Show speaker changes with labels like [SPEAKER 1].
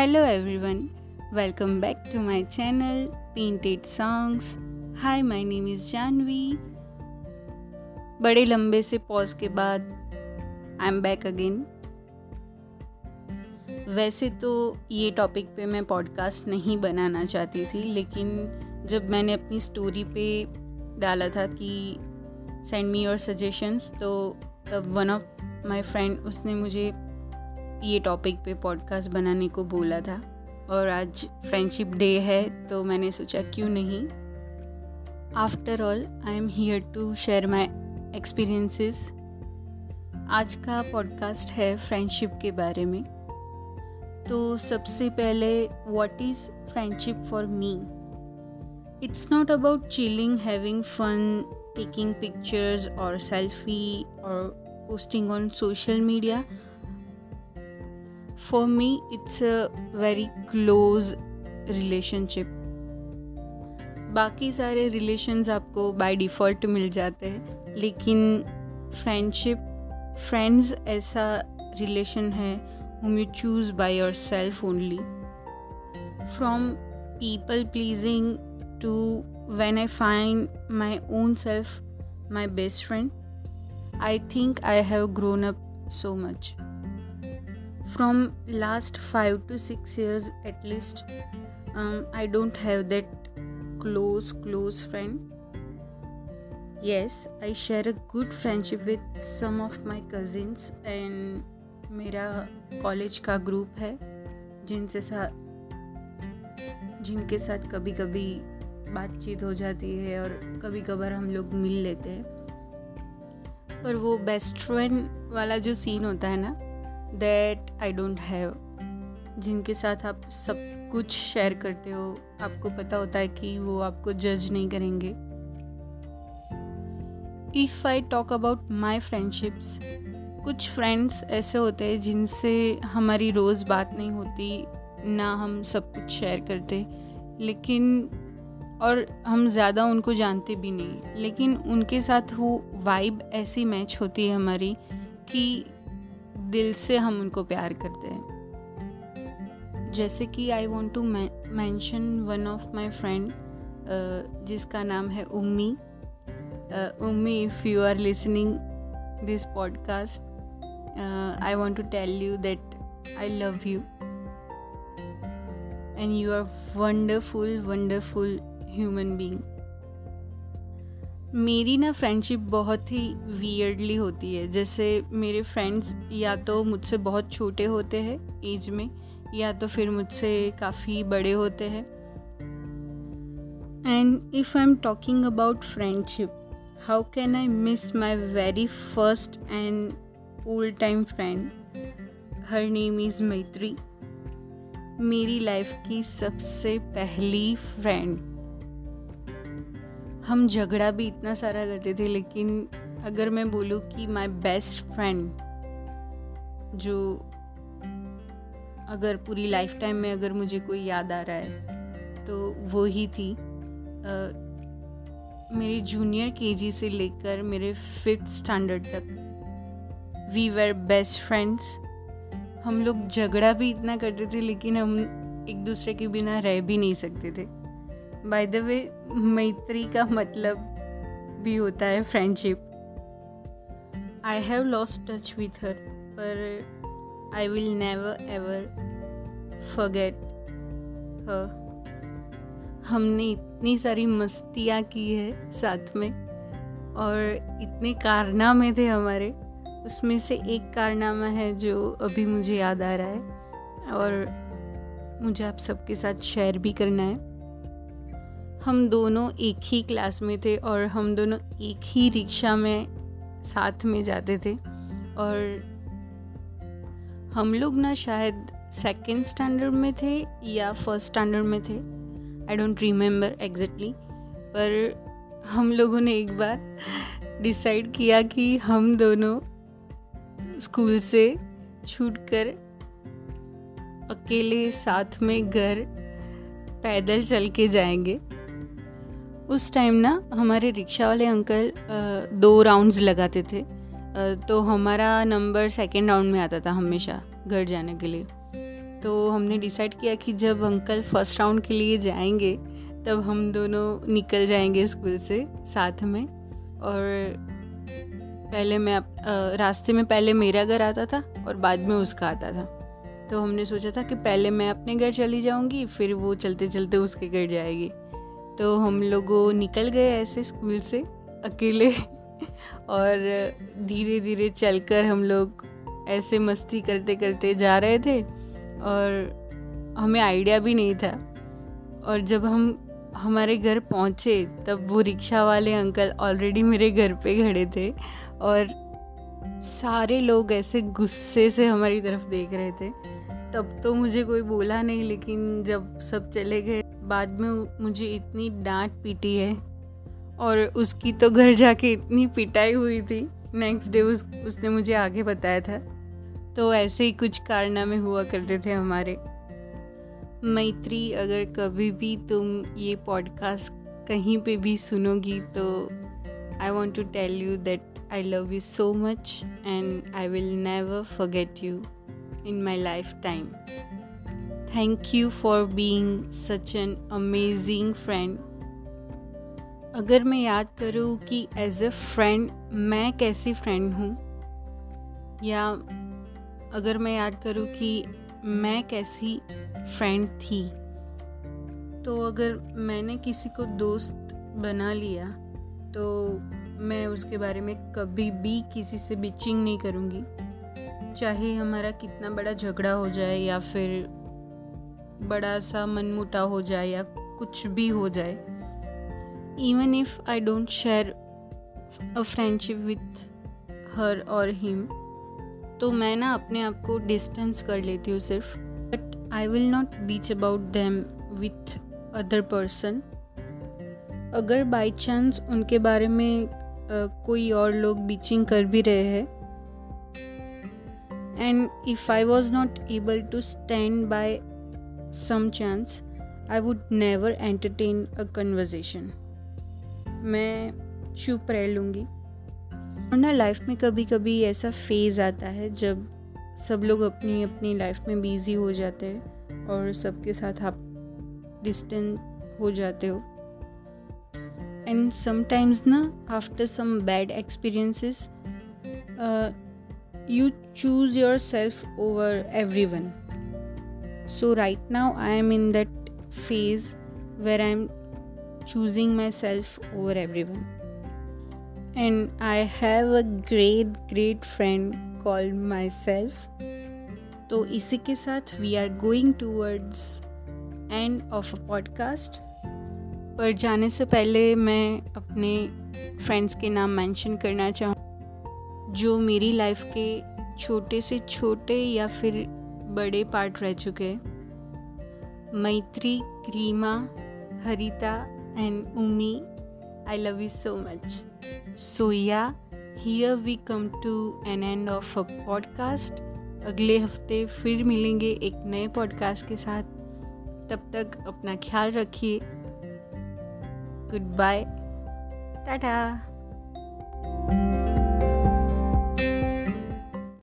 [SPEAKER 1] Hello everyone, welcome back to my channel Painted Songs. Hi, my name is Janvi. बड़े लंबे से pause के बाद आई एम बैक अगेन वैसे तो ये टॉपिक पे मैं पॉडकास्ट नहीं बनाना चाहती थी लेकिन जब मैंने अपनी स्टोरी पे डाला था कि सेंड मी योर सजेशंस तो तब वन ऑफ़ माय फ्रेंड उसने मुझे ये टॉपिक पे पॉडकास्ट बनाने को बोला था। और आज फ्रेंडशिप डे है तो मैंने सोचा क्यों नहीं? After all I am here to share my experiences आज का पॉडकास्ट है फ्रेंडशिप के बारे में। तो सबसे पहले what is friendship for me it's not about chilling having fun taking pictures और सेल्फी और posting on social media for me it's a very close relationship बाकी सारे रिलेशन्स आपको बाई डिफ़ॉल्ट मिल जाते हैं, लेकिन फ्रेंडशिप फ्रेंड्स ऐसा रिलेशन है whom you choose by yourself only from people pleasing to when I find my own self my best friend I think I have grown up so much From last five to six years at least, um, I don't have that close close friend. Yes, I share a good friendship with some of my cousins and मेरा college का group है जिनसे साथ जिनके साथ कभी कभी बातचीत हो जाती है और कभी कभार हम लोग मिल लेते हैं पर वो बेस्ट फ्रेंड वाला जो सीन होता है ना दैट आई डोंट हैव जिनके साथ आप सब कुछ शेयर करते हो, आपको पता होता है कि वो आपको जज नहीं करेंगे। If I talk about my friendships कुछ फ्रेंड्स ऐसे होते हैं जिनसे हमारी रोज़ बात नहीं होती, ना हम सब कुछ शेयर करते, लेकिन, और हम ज़्यादा उनको जानते भी नहीं। लेकिन उनके साथ वो वाइब ऐसी मैच होती है हमारी कि दिल से हम उनको प्यार करते हैं। जैसे कि I want to mention one of my friend जिसका नाम है Ummi. Ummi if you are listening this podcast I want to tell you that I love you and you are wonderful wonderful human being मेरी ना friendship बहुत ही weirdly होती है। जैसे मेरे फ्रेंड्स या तो मुझसे बहुत छोटे होते हैं एज में, या तो फिर मुझसे काफ़ी बड़े होते हैं। And if I am talking about friendship how can I miss my very first and old time friend her name is Maitri मेरी लाइफ की सबसे पहली फ्रेंड हम झगड़ा भी इतना सारा करते थे लेकिन अगर मैं बोलूँ कि माय बेस्ट फ्रेंड जो अगर पूरी लाइफ टाइम में अगर मुझे कोई याद आ रहा है तो वो ही थी। आ, मेरे जूनियर केजी से लेकर मेरे फिफ्थ स्टैंडर्ड तक वी वर बेस्ट फ्रेंड्स हम लोग झगड़ा भी इतना करते थे लेकिन हम एक दूसरे के बिना रह भी नहीं सकते थे। बाय द वे मैत्री का मतलब भी होता है friendship I have lost touch with her पर I will never ever forget her हमने इतनी सारी मस्तियाँ की है साथ में, और इतने कारनामे थे हमारे, उसमें से एक कारनामा है जो अभी मुझे याद आ रहा है, और मुझे आप सबके साथ शेयर भी करना है। हम दोनों एक ही क्लास में थे और हम दोनों एक ही रिक्शा में साथ में जाते थे। और हम लोग ना शायद सेकेंड स्टैंडर्ड में थे या फ़र्स्ट स्टैंडर्ड में थे। आई डोंट रिमेम्बर एग्जैक्टली पर हम लोगों ने एक बार डिसाइड किया कि हम दोनों स्कूल से छूट कर अकेले साथ में घर पैदल चल के जाएँगे। उस टाइम ना, हमारे रिक्शा वाले अंकल दो राउंड्स लगाते थे। तो हमारा नंबर सेकेंड राउंड में आता था हमेशा घर जाने के लिए। तो हमने डिसाइड किया कि जब अंकल फ़र्स्ट राउंड के लिए जाएँगे, तब हम दोनों निकल जाएँगे स्कूल से साथ में। और पहले मैं रास्ते में पहले मेरा घर आता था और बाद में उसका आता था। तो हमने सोचा था कि पहले मैं अपने घर चली जाऊँगी, फिर वो चलते चलते उसके घर जाएगी। तो हम लोग निकल गए ऐसे स्कूल से अकेले। और धीरे धीरे चलकर हम लोग ऐसे मस्ती करते करते जा रहे थे और हमें आइडिया भी नहीं था। और जब हम हमारे घर पहुँचे, तब वो रिक्शा वाले अंकल ऑलरेडी मेरे घर पे खड़े थे और सारे लोग ऐसे गुस्से से हमारी तरफ़ देख रहे थे। तब तो मुझे कोई बोला नहीं, लेकिन जब सब चले गए बाद में मुझे इतनी डांट पीटी है और उसकी तो घर जाके इतनी पिटाई हुई थी। नेक्स्ट डे उस, उसने मुझे आगे बताया था। तो ऐसे ही कुछ कारनामे हुआ करते थे हमारे। मैत्री, अगर कभी भी तुम ये पॉडकास्ट कहीं पे भी सुनोगी तो I want to tell you that I love you so much and I will will never you in my life lifetime. Thank you for being such an amazing friend. अगर मैं याद करूँ कि एज अ फ्रेंड मैं कैसी friend हूँ? या अगर मैं याद करूँ कि मैं कैसी फ्रेंड थी? तो अगर मैंने किसी को दोस्त बना लिया तो मैं उसके बारे में कभी भी किसी से बिचिंग नहीं करूँगी। चाहे हमारा कितना बड़ा झगड़ा हो जाए या फिर बड़ा सा मनमुटा हो जाए या कुछ भी हो जाए even if I don't share a friendship with her और हिम तो मैं ना अपने आप को डिस्टेंस कर लेती हूँ सिर्फ़। But I will not bitch about them with other person अगर बाई चांस उनके बारे में कोई और लोग बीचिंग कर भी रहे हैं and if I was not able to stand by some chance I would never entertain a conversation मैं चुप रह लूँगी। और ना लाइफ में कभी कभी ऐसा फ़ेज़ आता है जब सब लोग अपनी अपनी लाइफ में बिज़ी हो जाते हैं और सबके साथ आप डिस्टेंस हो जाते हो। And sometimes na after some bad experiences uh, you choose over over everyone so right now i am in that phase where i'm choosing myself over everyone and i have a great great friend called myself तो इसी के साथ we are going towards end of a podcast पर जाने से पहले मैं अपने फ्रेंड्स के नाम मेंशन करना चाहूँ जो मेरी लाइफ के छोटे से छोटे या फिर बड़े पार्ट रह चुके Maitri Krima Harita and Ummi I love you so much so yeah here we come to an end of a podcast अगले हफ़्ते फिर मिलेंगे एक नए पॉडकास्ट के साथ। तब तक अपना ख्याल रखिए। Good Ta-da.